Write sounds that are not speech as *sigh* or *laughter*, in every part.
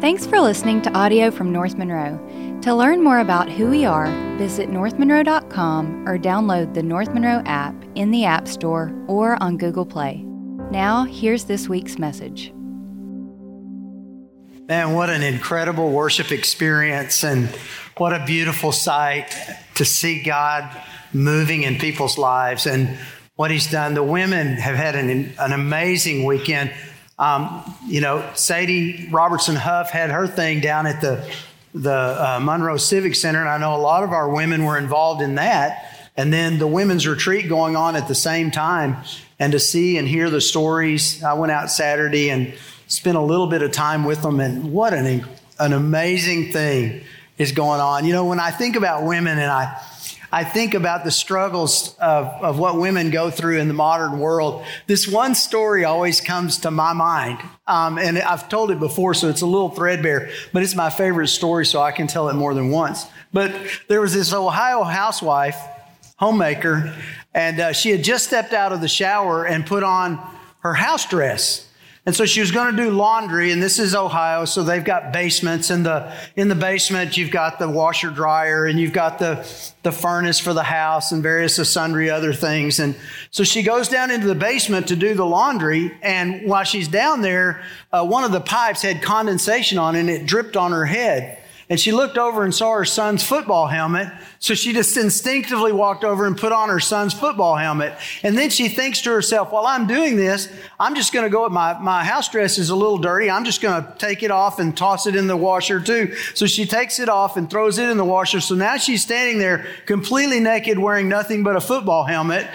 Thanks for listening to audio from North Monroe. To learn more about who we are, visit northmonroe.com or download the North Monroe app in the App Store or on Google Play. Now, here's this week's message. Man, what an incredible worship experience and what a beautiful sight to see God moving in people's lives and what He's done. The women have had an, an amazing weekend. Um, you know, Sadie Robertson Huff had her thing down at the the uh, Monroe Civic Center, and I know a lot of our women were involved in that. And then the women's retreat going on at the same time, and to see and hear the stories. I went out Saturday and spent a little bit of time with them, and what an an amazing thing is going on. You know, when I think about women, and I I think about the struggles of, of what women go through in the modern world, this one story always comes to my mind. Um, and I've told it before, so it's a little threadbare, but it's my favorite story, so I can tell it more than once. But there was this Ohio housewife, homemaker, and uh, she had just stepped out of the shower and put on her house dress. And so she was going to do laundry, and this is Ohio, so they've got basements. In the in the basement, you've got the washer dryer, and you've got the the furnace for the house, and various sundry other things. And so she goes down into the basement to do the laundry, and while she's down there, uh, one of the pipes had condensation on it, and it dripped on her head. And she looked over and saw her son's football helmet. So she just instinctively walked over and put on her son's football helmet. And then she thinks to herself, while I'm doing this, I'm just going to go, my, my house dress is a little dirty. I'm just going to take it off and toss it in the washer too. So she takes it off and throws it in the washer. So now she's standing there completely naked wearing nothing but a football helmet.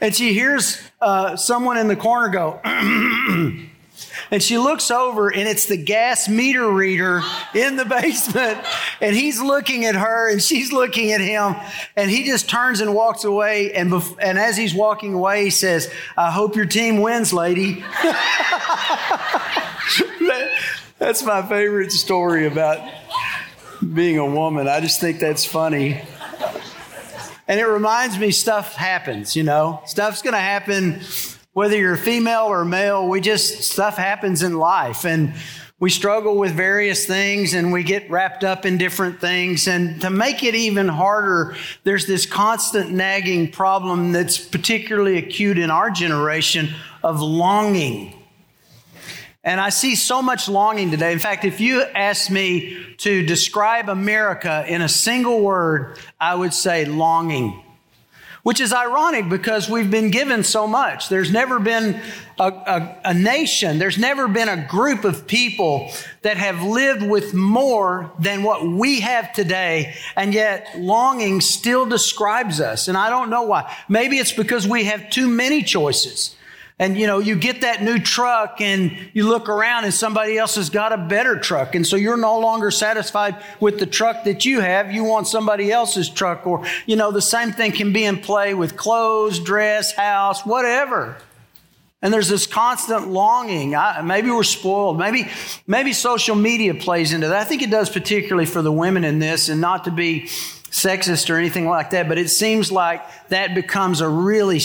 And she hears uh, someone in the corner go, *clears throat* And she looks over and it's the gas meter reader in the basement. And he's looking at her and she's looking at him. And he just turns and walks away. And, bef- and as he's walking away, he says, I hope your team wins, lady. *laughs* that's my favorite story about being a woman. I just think that's funny. And it reminds me stuff happens, you know, stuff's going to happen whether you're female or male, we just, stuff happens in life and we struggle with various things and we get wrapped up in different things. And to make it even harder, there's this constant nagging problem that's particularly acute in our generation of longing. And I see so much longing today. In fact, if you ask me to describe America in a single word, I would say longing which is ironic because we've been given so much. There's never been a, a, a, nation, there's never been a group of people that have lived with more than what we have today, and yet longing still describes us. And I don't know why. Maybe it's because we have too many choices. And you know, you get that new truck and you look around and somebody else has got a better truck. And so you're no longer satisfied with the truck that you have. You want somebody else's truck. Or, you know, the same thing can be in play with clothes, dress, house, whatever. And there's this constant longing. I, maybe we're spoiled. Maybe, maybe social media plays into that. I think it does particularly for the women in this and not to be sexist or anything like that, but it seems like that becomes a really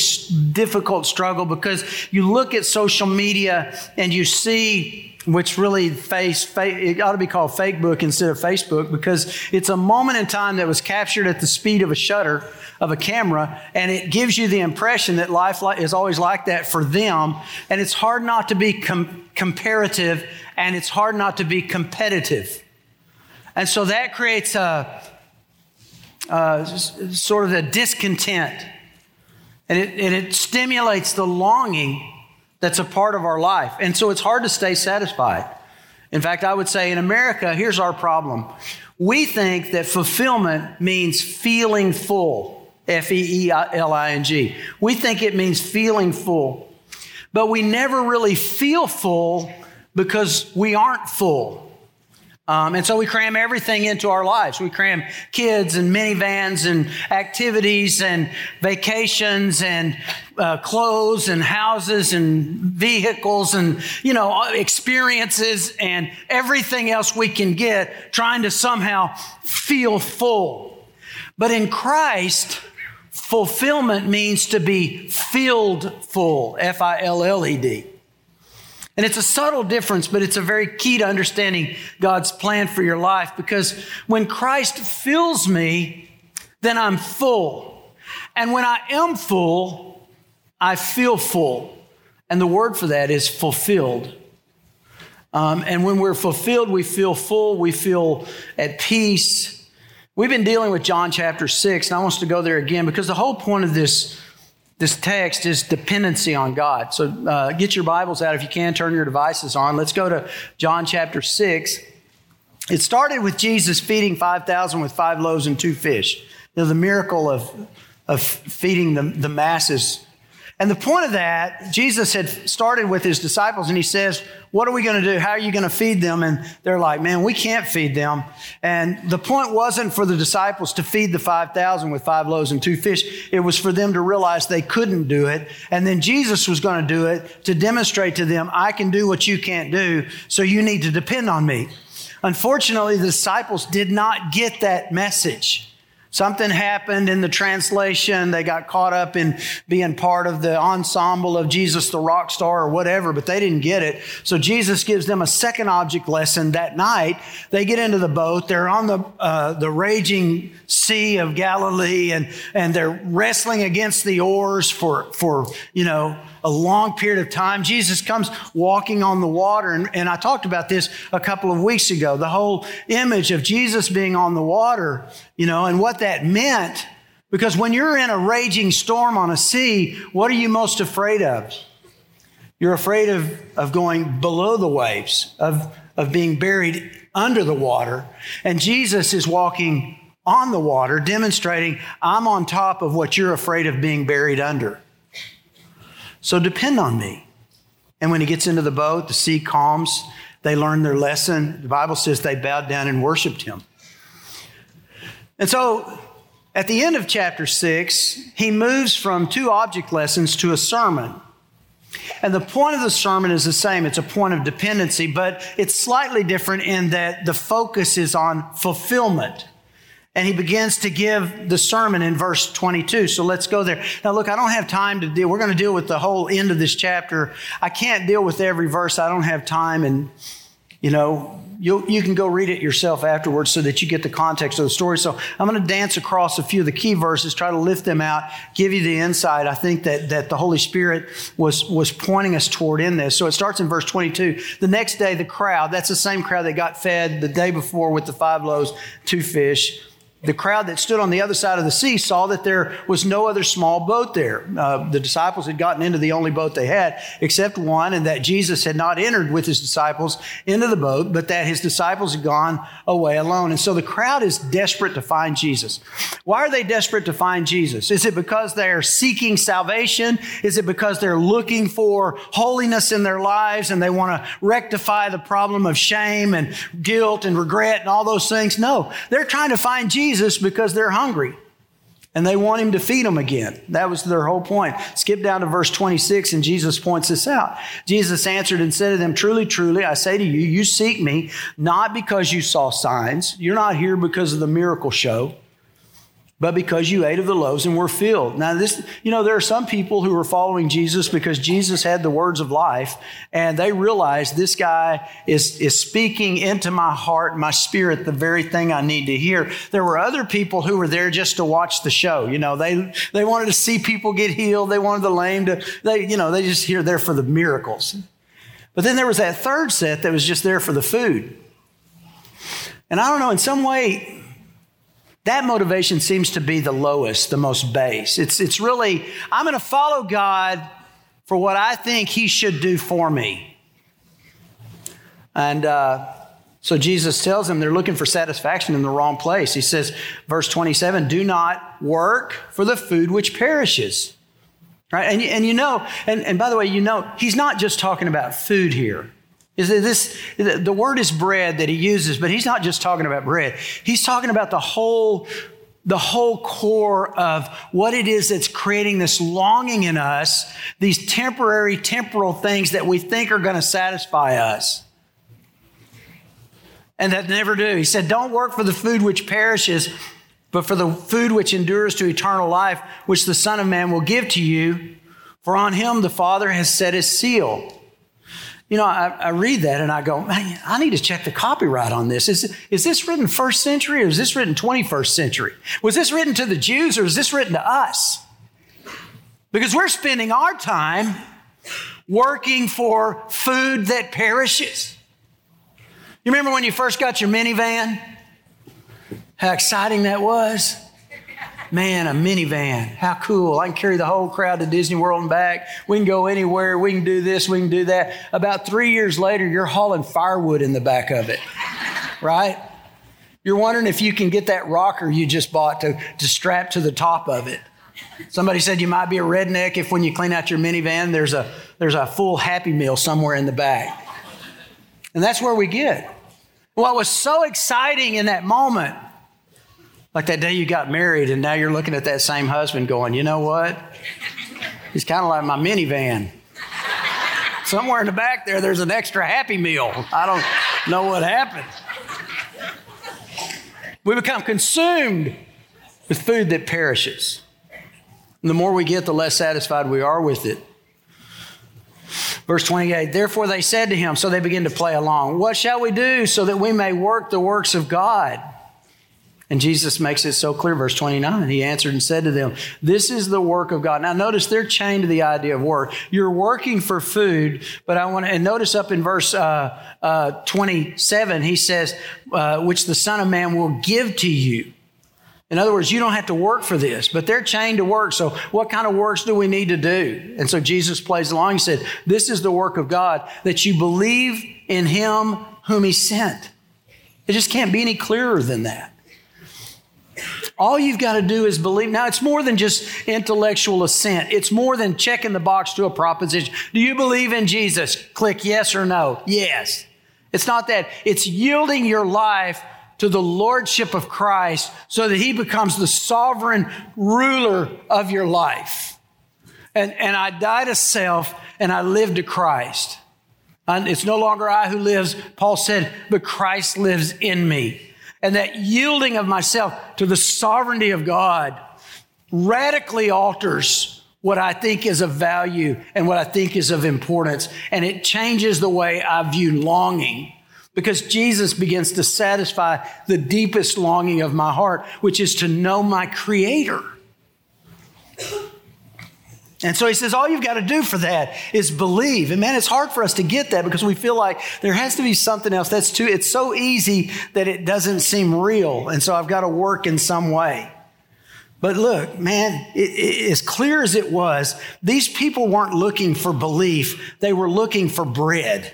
difficult struggle because you look at social media and you see which really face it ought to be called fake book instead of facebook because it's a moment in time that was captured at the speed of a shutter of a camera and it gives you the impression that life is always like that for them and it's hard not to be com- comparative and it's hard not to be competitive. And so that creates a uh, sort of the discontent. And it, and it stimulates the longing that's a part of our life. And so it's hard to stay satisfied. In fact, I would say in America, here's our problem. We think that fulfillment means feeling full, F E E L I N G. We think it means feeling full. But we never really feel full because we aren't full. Um, and so we cram everything into our lives. We cram kids and minivans and activities and vacations and uh, clothes and houses and vehicles and, you know, experiences and everything else we can get trying to somehow feel full. But in Christ, fulfillment means to be filled full, F I L L E D. And it's a subtle difference, but it's a very key to understanding God's plan for your life because when Christ fills me, then I'm full. And when I am full, I feel full. And the word for that is fulfilled. Um, and when we're fulfilled, we feel full, we feel at peace. We've been dealing with John chapter 6, and I want us to go there again because the whole point of this this text is dependency on God. So uh, get your Bibles out if you can, turn your devices on. Let's go to John chapter 6. It started with Jesus feeding 5,000 with five loaves and two fish. You know, the miracle of, of feeding the, the masses and the point of that, Jesus had started with his disciples and he says, What are we going to do? How are you going to feed them? And they're like, Man, we can't feed them. And the point wasn't for the disciples to feed the 5,000 with five loaves and two fish. It was for them to realize they couldn't do it. And then Jesus was going to do it to demonstrate to them, I can do what you can't do, so you need to depend on me. Unfortunately, the disciples did not get that message. Something happened in the translation. They got caught up in being part of the ensemble of Jesus the rock star or whatever, but they didn't get it. So Jesus gives them a second object lesson that night. They get into the boat. They're on the, uh, the raging sea of Galilee and, and they're wrestling against the oars for, for, you know, a long period of time. Jesus comes walking on the water. And, and I talked about this a couple of weeks ago. The whole image of Jesus being on the water, you know, and what that meant. Because when you're in a raging storm on a sea, what are you most afraid of? You're afraid of, of going below the waves, of, of being buried under the water. And Jesus is walking on the water, demonstrating, I'm on top of what you're afraid of being buried under. So depend on me. And when he gets into the boat, the sea calms. They learn their lesson. The Bible says they bowed down and worshiped him. And so at the end of chapter six, he moves from two object lessons to a sermon. And the point of the sermon is the same. It's a point of dependency, but it's slightly different in that the focus is on fulfillment. And he begins to give the sermon in verse 22. So let's go there. Now, look, I don't have time to deal. We're going to deal with the whole end of this chapter. I can't deal with every verse. I don't have time. And, you know, you you can go read it yourself afterwards so that you get the context of the story. So I'm going to dance across a few of the key verses, try to lift them out, give you the insight I think that, that the Holy Spirit was, was pointing us toward in this. So it starts in verse 22. The next day, the crowd, that's the same crowd that got fed the day before with the five loaves, two fish the crowd that stood on the other side of the sea saw that there was no other small boat there. Uh, the disciples had gotten into the only boat they had, except one, and that Jesus had not entered with his disciples into the boat, but that his disciples had gone away alone. And so the crowd is desperate to find Jesus. Why are they desperate to find Jesus? Is it because they're seeking salvation? Is it because they're looking for holiness in their lives and they want to rectify the problem of shame and guilt and regret and all those things? No, they're trying to find Jesus Jesus because they're hungry and they want him to feed them again. That was their whole point. Skip down to verse 26 and Jesus points this out. Jesus answered and said to them, Truly, truly, I say to you, you seek me not because you saw signs. You're not here because of the miracle show but because you ate of the loaves and were filled. Now, this, you know, there are some people who are following Jesus because Jesus had the words of life, and they realize this guy is, is speaking into my heart, my spirit, the very thing I need to hear. There were other people who were there just to watch the show. You know, they, they wanted to see people get healed. They wanted the lame to, they, you know, they just here there for the miracles. But then there was that third set that was just there for the food. And I don't know, in some way, that motivation seems to be the lowest, the most base. It's, it's really, I'm going to follow God for what I think He should do for me. And uh, so Jesus tells them they're looking for satisfaction in the wrong place. He says, verse 27, do not work for the food which perishes. Right? And, and you know, and, and by the way, you know, He's not just talking about food here. Is this the word is bread that he uses, but he's not just talking about bread. He's talking about the whole the whole core of what it is that's creating this longing in us, these temporary temporal things that we think are going to satisfy us. And that never do. He said, Don't work for the food which perishes, but for the food which endures to eternal life, which the Son of Man will give to you. For on him the Father has set his seal. You know, I, I, read that and I go, man, I need to check the copyright on this. Is, is this written first century or is this written 21st century? Was this written to the Jews or is this written to us? Because we're spending our time working for food that perishes. You remember when you first got your minivan? How exciting that was? Man, a minivan. How cool. I can carry the whole crowd to Disney World and back. We can go anywhere. We can do this. We can do that. About three years later, you're hauling firewood in the back of it, right? You're wondering if you can get that rocker you just bought to, to strap to the top of it. Somebody said you might be a redneck if when you clean out your minivan, there's a, there's a full Happy Meal somewhere in the back. And that's where we get. What was so exciting in that moment like that day you got married, and now you're looking at that same husband going, you know what? He's kind of like my minivan. Somewhere in the back there, there's an extra Happy Meal. I don't know what happened. We become consumed with food that perishes. And the more we get, the less satisfied we are with it. Verse 28 Therefore they said to him, so they begin to play along, What shall we do so that we may work the works of God? And Jesus makes it so clear, verse 29. He answered and said to them, This is the work of God. Now, notice they're chained to the idea of work. You're working for food, but I want to, and notice up in verse uh, uh, 27, he says, uh, Which the Son of Man will give to you. In other words, you don't have to work for this, but they're chained to work. So, what kind of works do we need to do? And so Jesus plays along. He said, This is the work of God, that you believe in him whom he sent. It just can't be any clearer than that. All you've got to do is believe. Now, it's more than just intellectual assent. It's more than checking the box to a proposition. Do you believe in Jesus? Click yes or no. Yes. It's not that. It's yielding your life to the lordship of Christ so that he becomes the sovereign ruler of your life. And, and I die to self and I live to Christ. And it's no longer I who lives, Paul said, but Christ lives in me and that yielding of myself to the sovereignty of God radically alters what I think is of value and what I think is of importance. And it changes the way I view longing because Jesus begins to satisfy the deepest longing of my heart, which is to know my Creator. And so he says, all you've got to do for that is believe. And man, it's hard for us to get that because we feel like there has to be something else. That's too, it's so easy that it doesn't seem real. And so I've got to work in some way. But look, man, it, it, as clear as it was, these people weren't looking for belief. They were looking for bread.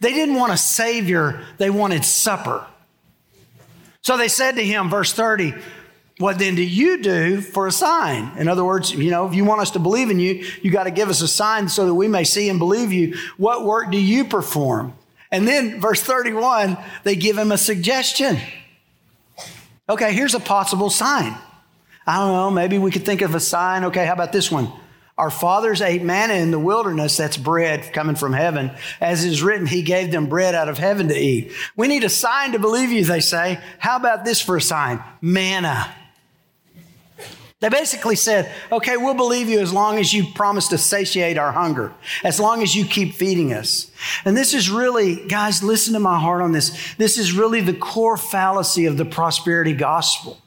They didn't want a savior. They wanted supper. So they said to him, verse 30, what then do you do for a sign? In other words, you know, if you want us to believe in you, you got to give us a sign so that we may see and believe you. What work do you perform? And then verse 31, they give him a suggestion. Okay, here's a possible sign. I don't know, maybe we could think of a sign. Okay, how about this one? Our fathers ate manna in the wilderness, that's bread coming from heaven. As is written, he gave them bread out of heaven to eat. We need a sign to believe you, they say. How about this for a sign? Manna. They basically said, okay, we'll believe you as long as you promise to satiate our hunger, as long as you keep feeding us. And this is really, guys, listen to my heart on this. This is really the core fallacy of the prosperity gospel.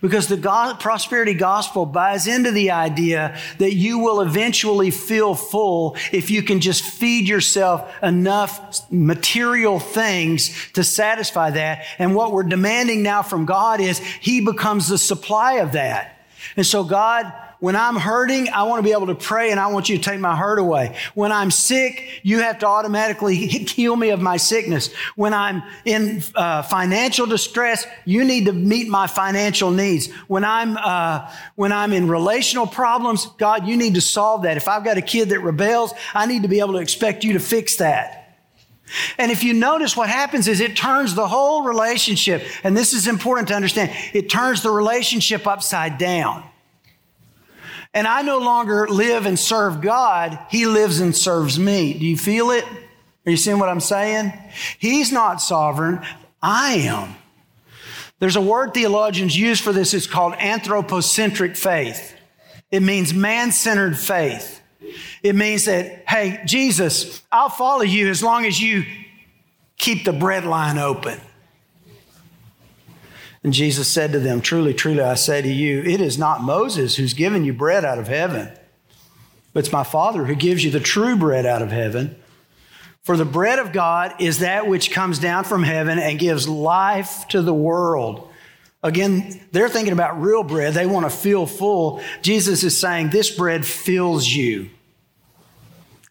Because the God, prosperity gospel buys into the idea that you will eventually feel full if you can just feed yourself enough material things to satisfy that. And what we're demanding now from God is He becomes the supply of that. And so, God, when I'm hurting, I want to be able to pray and I want you to take my hurt away. When I'm sick, you have to automatically *laughs* heal me of my sickness. When I'm in uh, financial distress, you need to meet my financial needs. When I'm, uh, when I'm in relational problems, God, you need to solve that. If I've got a kid that rebels, I need to be able to expect you to fix that. And if you notice what happens is it turns the whole relationship, and this is important to understand, it turns the relationship upside down. And I no longer live and serve God, He lives and serves me. Do you feel it? Are you seeing what I'm saying? He's not sovereign, I am. There's a word theologians use for this, it's called anthropocentric faith. It means man centered faith. It means that, hey, Jesus, I'll follow you as long as you keep the bread line open. And Jesus said to them, Truly, truly, I say to you, it is not Moses who's given you bread out of heaven, but it's my Father who gives you the true bread out of heaven. For the bread of God is that which comes down from heaven and gives life to the world. Again, they're thinking about real bread. They want to feel full. Jesus is saying, This bread fills you.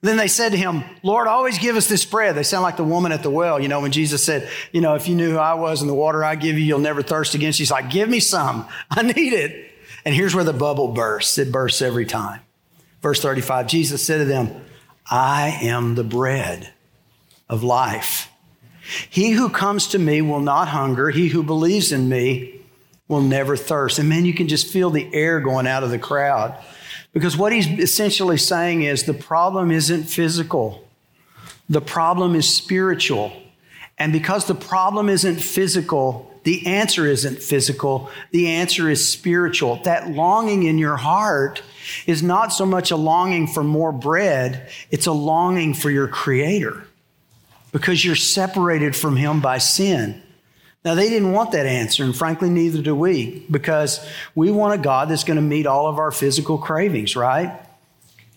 Then they said to him, Lord, always give us this bread. They sound like the woman at the well, you know, when Jesus said, You know, if you knew who I was and the water I give you, you'll never thirst again. She's like, Give me some. *laughs* I need it. And here's where the bubble bursts it bursts every time. Verse 35 Jesus said to them, I am the bread of life. He who comes to me will not hunger. He who believes in me will never thirst. And man, you can just feel the air going out of the crowd. Because what he's essentially saying is the problem isn't physical, the problem is spiritual. And because the problem isn't physical, the answer isn't physical, the answer is spiritual. That longing in your heart is not so much a longing for more bread, it's a longing for your Creator because you're separated from Him by sin. Now, they didn't want that answer, and frankly, neither do we, because we want a God that's going to meet all of our physical cravings, right?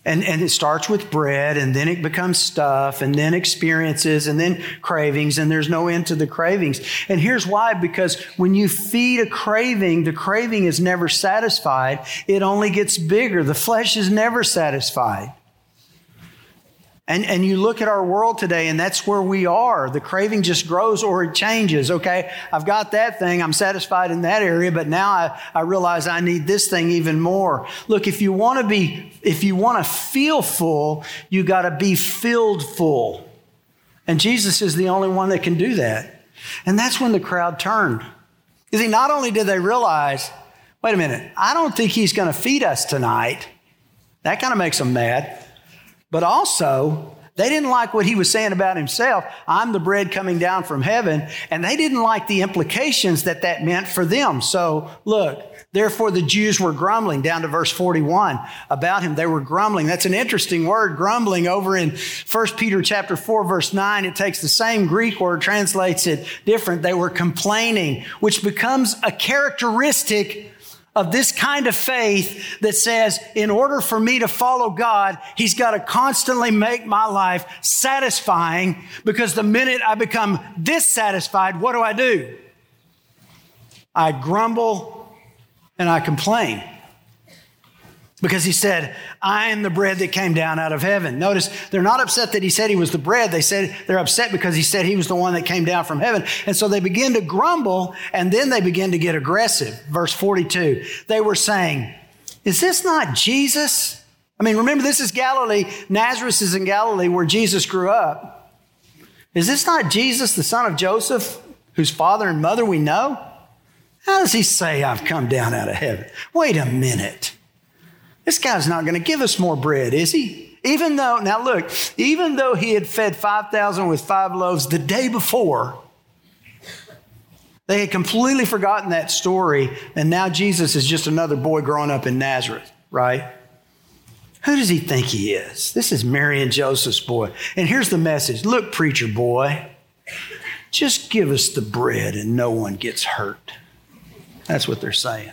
And, and it starts with bread, and then it becomes stuff, and then experiences, and then cravings, and there's no end to the cravings. And here's why because when you feed a craving, the craving is never satisfied, it only gets bigger. The flesh is never satisfied. And, and you look at our world today, and that's where we are. The craving just grows or it changes. Okay, I've got that thing, I'm satisfied in that area, but now I, I realize I need this thing even more. Look, if you want to be, if you want to feel full, you got to be filled full. And Jesus is the only one that can do that. And that's when the crowd turned. You see, not only did they realize, wait a minute, I don't think he's going to feed us tonight. That kind of makes them mad. But also, they didn't like what he was saying about himself. I'm the bread coming down from heaven. And they didn't like the implications that that meant for them. So look, therefore the Jews were grumbling down to verse 41 about him. They were grumbling. That's an interesting word, grumbling over in 1 Peter chapter 4 verse 9. It takes the same Greek word, translates it different. They were complaining, which becomes a characteristic of this kind of faith that says, in order for me to follow God, He's got to constantly make my life satisfying because the minute I become dissatisfied, what do I do? I grumble and I complain because he said, I am the bread that came down out of heaven. Notice they're not upset that he said he was the bread. They said they're upset because he said he was the one that came down from heaven. And so they begin to grumble and then they begin to get aggressive. Verse 42. They were saying, Is this not Jesus? I mean, remember, this is Galilee. Nazareth is in Galilee where Jesus grew up. Is this not Jesus, the son of Joseph, whose father and mother we know? How does he say, I've come down out of heaven? Wait a minute. This guy's not going to give us more bread, is he? Even though, now look, even though he had fed 5,000 with five loaves the day before, they had completely forgotten that story, and now Jesus is just another boy growing up in Nazareth, right? Who does he think he is? This is Mary and Joseph's boy. And here's the message Look, preacher boy, just give us the bread and no one gets hurt. That's what they're saying.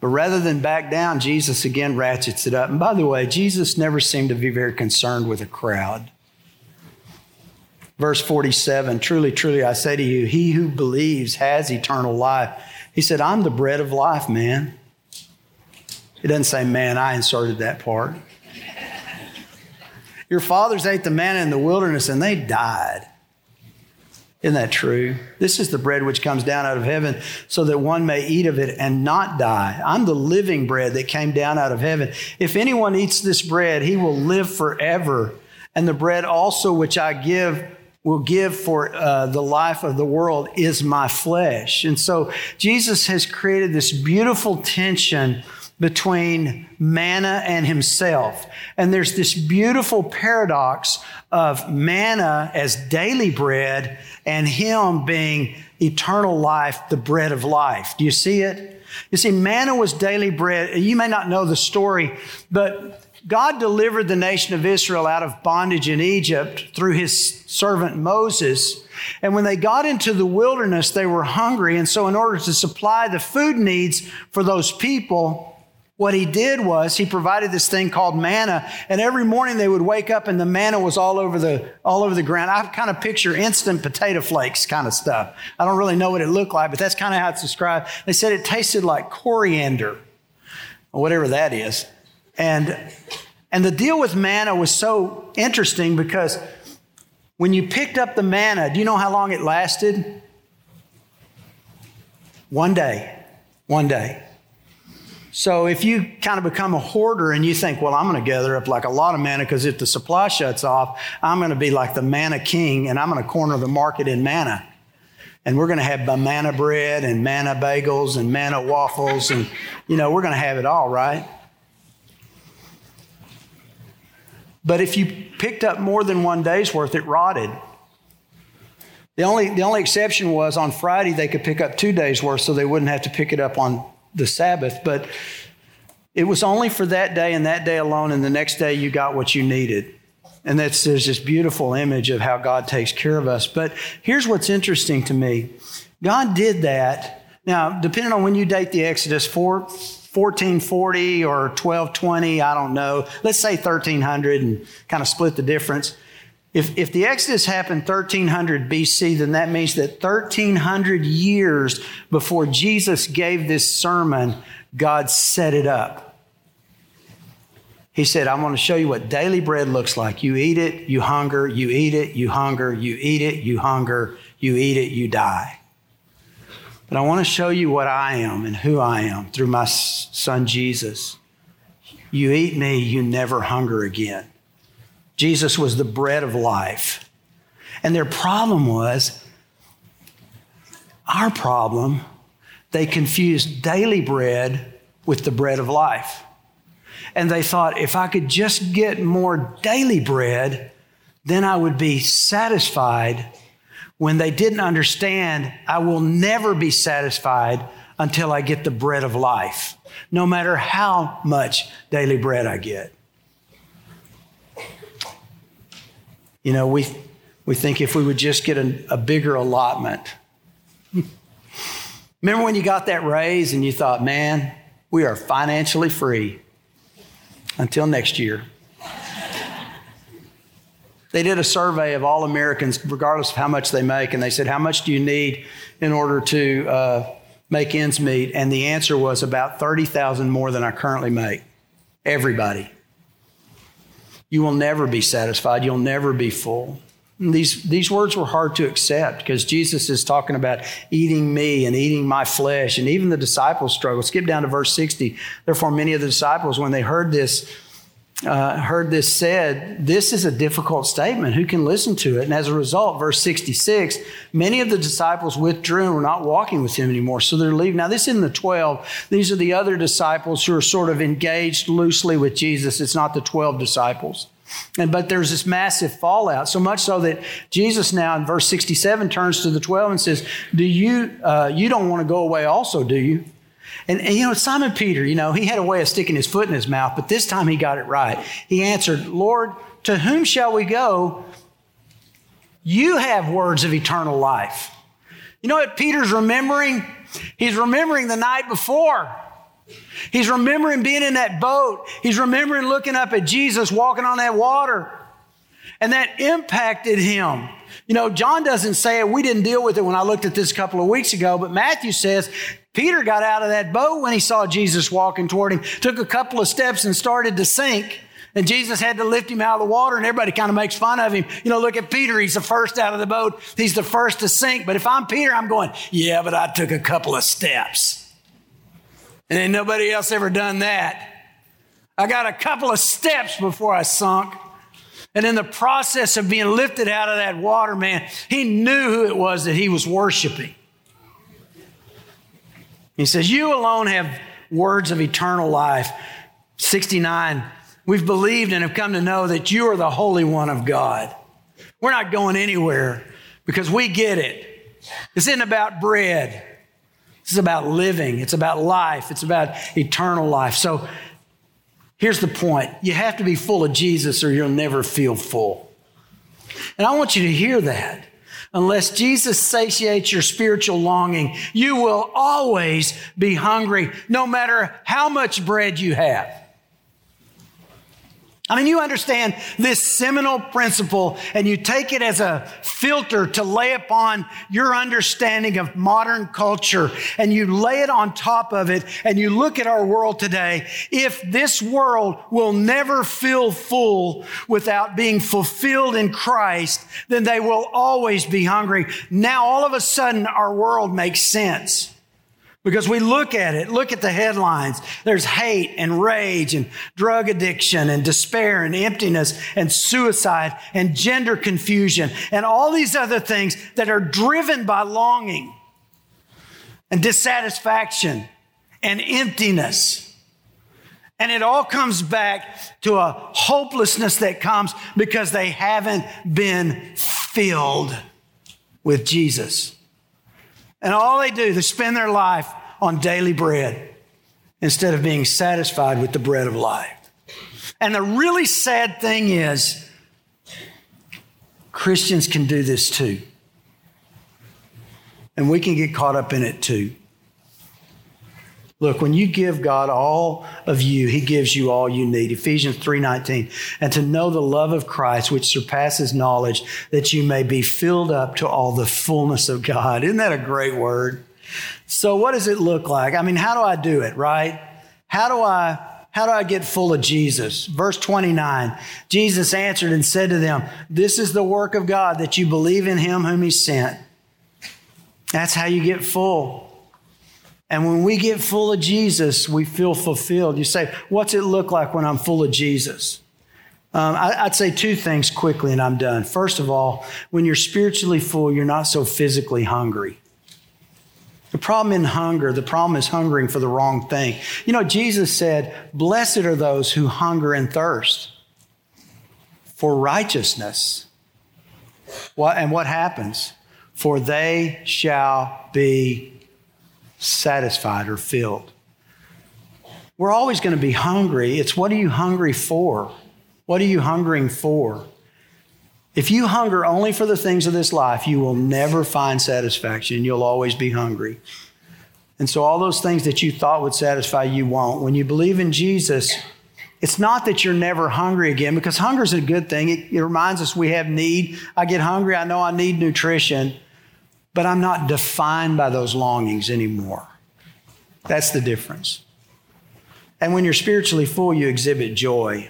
But rather than back down, Jesus again ratchets it up. And by the way, Jesus never seemed to be very concerned with a crowd. Verse 47 Truly, truly, I say to you, he who believes has eternal life. He said, I'm the bread of life, man. It doesn't say, man, I inserted that part. *laughs* Your fathers ate the manna in the wilderness and they died. Isn't that true? This is the bread which comes down out of heaven so that one may eat of it and not die. I'm the living bread that came down out of heaven. If anyone eats this bread, he will live forever. And the bread also which I give will give for uh, the life of the world is my flesh. And so Jesus has created this beautiful tension between manna and himself. And there's this beautiful paradox of manna as daily bread and him being eternal life, the bread of life. Do you see it? You see, manna was daily bread. You may not know the story, but God delivered the nation of Israel out of bondage in Egypt through his servant Moses. And when they got into the wilderness, they were hungry. And so, in order to supply the food needs for those people, what he did was he provided this thing called manna, and every morning they would wake up and the manna was all over the all over the ground. I kind of picture instant potato flakes kind of stuff. I don't really know what it looked like, but that's kind of how it's described. They said it tasted like coriander, or whatever that is. And and the deal with manna was so interesting because when you picked up the manna, do you know how long it lasted? One day. One day. So if you kind of become a hoarder and you think, well, I'm going to gather up like a lot of manna because if the supply shuts off, I'm going to be like the manna king and I'm going to corner the market in manna. And we're going to have manna bread and manna bagels and manna waffles and, you know, we're going to have it all, right? But if you picked up more than one day's worth, it rotted. The only, the only exception was on Friday they could pick up two days' worth so they wouldn't have to pick it up on the Sabbath, but it was only for that day and that day alone, and the next day you got what you needed. And that's there's this beautiful image of how God takes care of us. But here's what's interesting to me God did that. Now, depending on when you date the Exodus, 4, 1440 or 1220, I don't know. Let's say 1300 and kind of split the difference. If, if the Exodus happened 1300 BC, then that means that 1300 years before Jesus gave this sermon, God set it up. He said, I'm going to show you what daily bread looks like. You eat it, you hunger, you eat it, you hunger, you eat it, you hunger, you eat it, you die. But I want to show you what I am and who I am through my son Jesus. You eat me, you never hunger again. Jesus was the bread of life. And their problem was our problem. They confused daily bread with the bread of life. And they thought if I could just get more daily bread, then I would be satisfied. When they didn't understand, I will never be satisfied until I get the bread of life, no matter how much daily bread I get. You know, we, we think if we would just get a, a bigger allotment. Remember when you got that raise and you thought, man, we are financially free until next year? They did a survey of all Americans, regardless of how much they make, and they said, How much do you need in order to uh, make ends meet? And the answer was about 30,000 more than I currently make. Everybody. You will never be satisfied. You'll never be full. these, these words were hard to accept because Jesus is talking about eating me and eating my flesh. And even the disciples struggled. Skip down to verse 60. Therefore, many of the disciples, when they heard this, uh, heard this said, this is a difficult statement. Who can listen to it? And as a result, verse 66, many of the disciples withdrew and were not walking with him anymore. So they're leaving. Now, this isn't the 12. These are the other disciples who are sort of engaged loosely with Jesus. It's not the 12 disciples. And but there's this massive fallout, so much so that Jesus now in verse 67 turns to the 12 and says, Do you uh, you don't want to go away also, do you? And, and, you know, Simon Peter, you know, he had a way of sticking his foot in his mouth, but this time he got it right. He answered, Lord, to whom shall we go? You have words of eternal life. You know what Peter's remembering? He's remembering the night before. He's remembering being in that boat. He's remembering looking up at Jesus walking on that water. And that impacted him. You know, John doesn't say it. We didn't deal with it when I looked at this a couple of weeks ago, but Matthew says Peter got out of that boat when he saw Jesus walking toward him, took a couple of steps and started to sink. And Jesus had to lift him out of the water, and everybody kind of makes fun of him. You know, look at Peter. He's the first out of the boat, he's the first to sink. But if I'm Peter, I'm going, yeah, but I took a couple of steps. And ain't nobody else ever done that. I got a couple of steps before I sunk. And in the process of being lifted out of that water, man, he knew who it was that he was worshiping. He says, You alone have words of eternal life. 69, we've believed and have come to know that you are the Holy One of God. We're not going anywhere because we get it. This isn't about bread. This is about living. It's about life. It's about eternal life. So Here's the point you have to be full of Jesus or you'll never feel full. And I want you to hear that. Unless Jesus satiates your spiritual longing, you will always be hungry, no matter how much bread you have. I mean, you understand this seminal principle and you take it as a filter to lay upon your understanding of modern culture and you lay it on top of it and you look at our world today. If this world will never feel full without being fulfilled in Christ, then they will always be hungry. Now, all of a sudden, our world makes sense. Because we look at it, look at the headlines. There's hate and rage and drug addiction and despair and emptiness and suicide and gender confusion and all these other things that are driven by longing and dissatisfaction and emptiness. And it all comes back to a hopelessness that comes because they haven't been filled with Jesus. And all they do, they spend their life on daily bread instead of being satisfied with the bread of life. And the really sad thing is, Christians can do this too. And we can get caught up in it too. Look, when you give God all of you, he gives you all you need. Ephesians 3:19. And to know the love of Christ which surpasses knowledge that you may be filled up to all the fullness of God. Isn't that a great word? So what does it look like? I mean, how do I do it, right? How do I how do I get full of Jesus? Verse 29. Jesus answered and said to them, "This is the work of God that you believe in him whom he sent." That's how you get full. And when we get full of Jesus, we feel fulfilled. You say, What's it look like when I'm full of Jesus? Um, I, would say two things quickly and I'm done. First of all, when you're spiritually full, you're not so physically hungry. The problem in hunger, the problem is hungering for the wrong thing. You know, Jesus said, Blessed are those who hunger and thirst for righteousness. What, and what happens? For they shall be satisfied or filled. We're always going to be hungry. It's what are you hungry for? What are you hungering for? If you hunger only for the things of this life, you will never find satisfaction. You'll always be hungry. And so, all those things that you thought would satisfy you won't. When you believe in Jesus, it's not that you're never hungry again, because hunger is a good thing. It, it reminds us we have need. I get hungry, I know I need nutrition but I'm not defined by those longings anymore. That's the difference. And when you're spiritually full, you exhibit joy.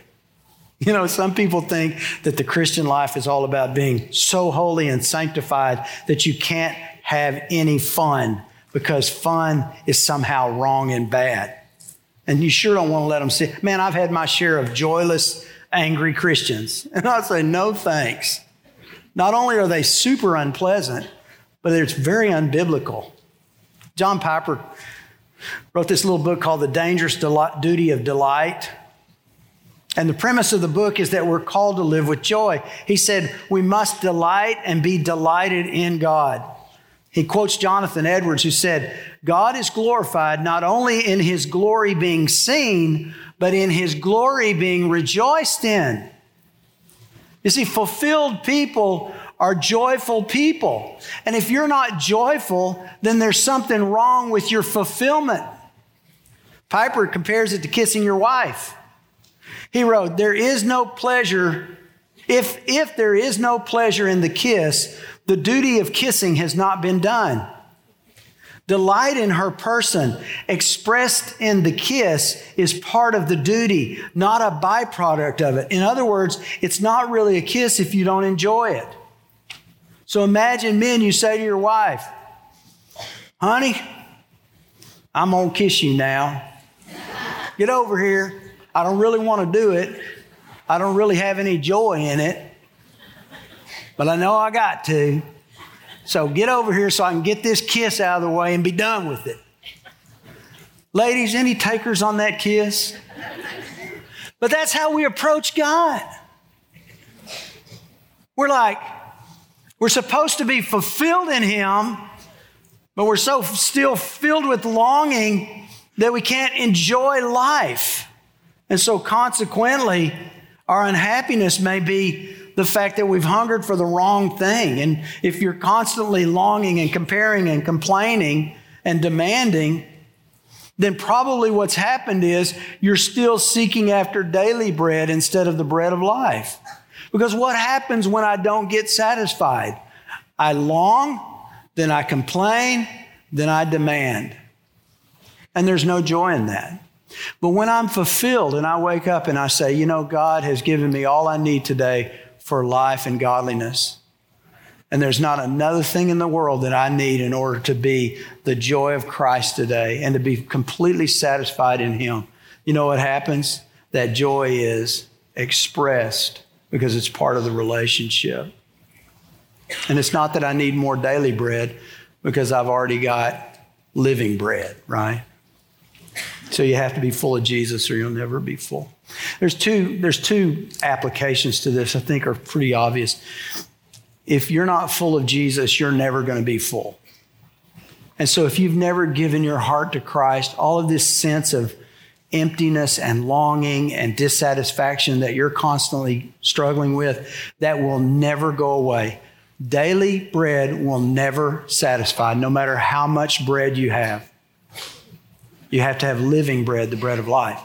*laughs* You know, some people think that the Christian life is all about being so holy and sanctified that you can't have any fun because fun is somehow wrong and bad. And you sure don't want to let them see. Man, I've had my share of joyless, angry Christians. *laughs* And I say, no thanks. Not only are they super unpleasant, but it's very unbiblical. John Piper wrote this little book called The Dangerous Duty of Delight. And the premise of the book is that we're called to live with joy. He said, We must delight and be delighted in God. He quotes Jonathan Edwards, who said, God is glorified not only in his glory being seen, but in his glory being rejoiced in. You see, fulfilled people are joyful people. And if you're not joyful, then there's something wrong with your fulfillment. Piper compares it to kissing your wife. He wrote, There is no pleasure. If, if there is no pleasure in the kiss, the duty of kissing has not been done. Delight in her person, expressed in the kiss, is part of the duty, not a byproduct of it. In other words, it's not really a kiss if you don't enjoy it. So imagine men, you say to your wife, honey, I'm going to kiss you now. Get over here. I don't really want to do it. I don't really have any joy in it, but I know I got to. So get over here so I can get this kiss out of the way and be done with it. Ladies, any takers on that kiss? But that's how we approach God. We're like, we're supposed to be fulfilled in Him, but we're so still filled with longing that we can't enjoy life. And so, consequently, our unhappiness may be the fact that we've hungered for the wrong thing. And if you're constantly longing and comparing and complaining and demanding, then probably what's happened is you're still seeking after daily bread instead of the bread of life. Because what happens when I don't get satisfied? I long, then I complain, then I demand. And there's no joy in that. But when I'm fulfilled and I wake up and I say, you know, God has given me all I need today for life and godliness. And there's not another thing in the world that I need in order to be the joy of Christ today and to be completely satisfied in Him. You know what happens? That joy is expressed because it's part of the relationship. And it's not that I need more daily bread because I've already got living bread, right? So you have to be full of Jesus or you'll never be full. There's two, there's two applications to this I think are pretty obvious. If you're not full of Jesus, you're never going to be full. And so if you've never given your heart to Christ, all of this sense of emptiness and longing and dissatisfaction that you're constantly struggling with, that will never go away. Daily bread will never satisfy, no matter how much bread you have. You have to have living bread, the bread of life.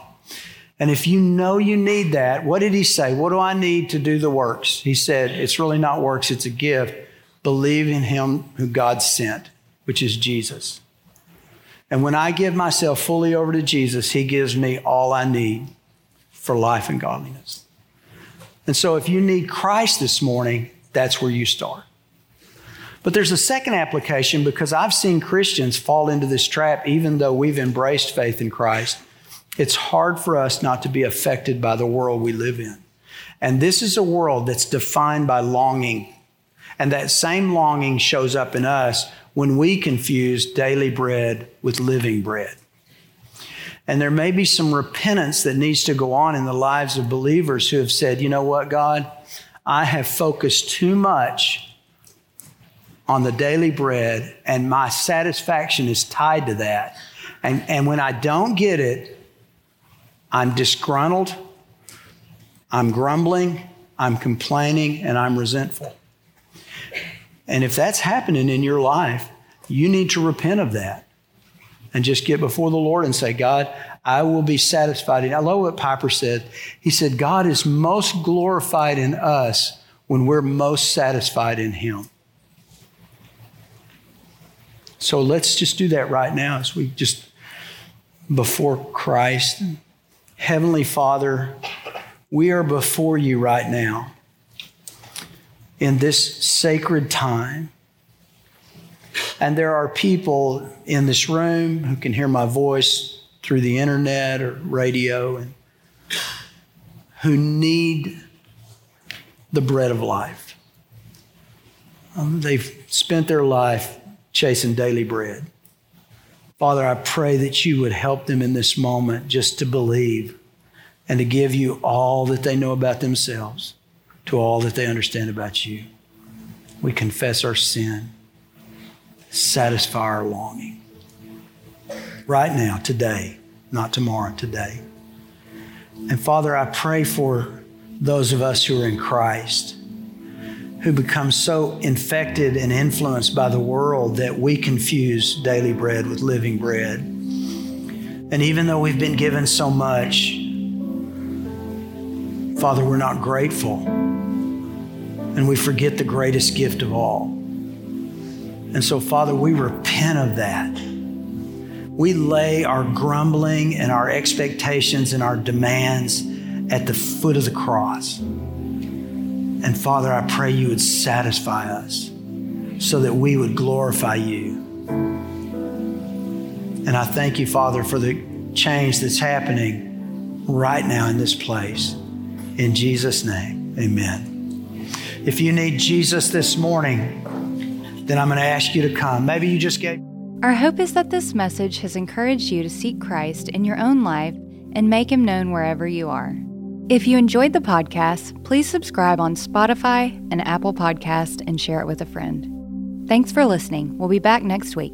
And if you know you need that, what did he say? What do I need to do the works? He said, It's really not works, it's a gift. Believe in him who God sent, which is Jesus. And when I give myself fully over to Jesus, he gives me all I need for life and godliness. And so if you need Christ this morning, that's where you start. But there's a second application because I've seen Christians fall into this trap even though we've embraced faith in Christ. It's hard for us not to be affected by the world we live in. And this is a world that's defined by longing. And that same longing shows up in us when we confuse daily bread with living bread. And there may be some repentance that needs to go on in the lives of believers who have said, you know what, God, I have focused too much on the daily bread, and my satisfaction is tied to that. And, and when I don't get it, I'm disgruntled, I'm grumbling, I'm complaining, and I'm resentful. And if that's happening in your life, you need to repent of that and just get before the Lord and say, God, I will be satisfied. And I love what Piper said. He said, God is most glorified in us when we're most satisfied in Him. So let's just do that right now as we just before Christ. Heavenly Father, we are before you right now in this sacred time. And there are people in this room who can hear my voice through the internet or radio and who need the bread of life. Um, they've spent their life chasing daily bread. Father, I pray that you would help them in this moment just to believe and to give you all that they know about themselves to all that they understand about you. We confess our sin, satisfy our longing. Right now, today, not tomorrow, today. And Father, I pray for those of us who are in Christ who become so infected and influenced by the world that we confuse daily bread with living bread. And even though we've been given so much, Father, we're not grateful. And we forget the greatest gift of all. And so, Father, we repent of that. We lay our grumbling and our expectations and our demands at the foot of the cross. And Father, I pray you would satisfy us so that we would glorify you. And I thank you, Father, for the change that's happening right now in this place. In Jesus' name, amen. If you need Jesus this morning, then I'm going to ask you to come. Maybe you just gave. Our hope is that this message has encouraged you to seek Christ in your own life and make him known wherever you are. If you enjoyed the podcast, please subscribe on Spotify and Apple Podcast and share it with a friend. Thanks for listening. We'll be back next week.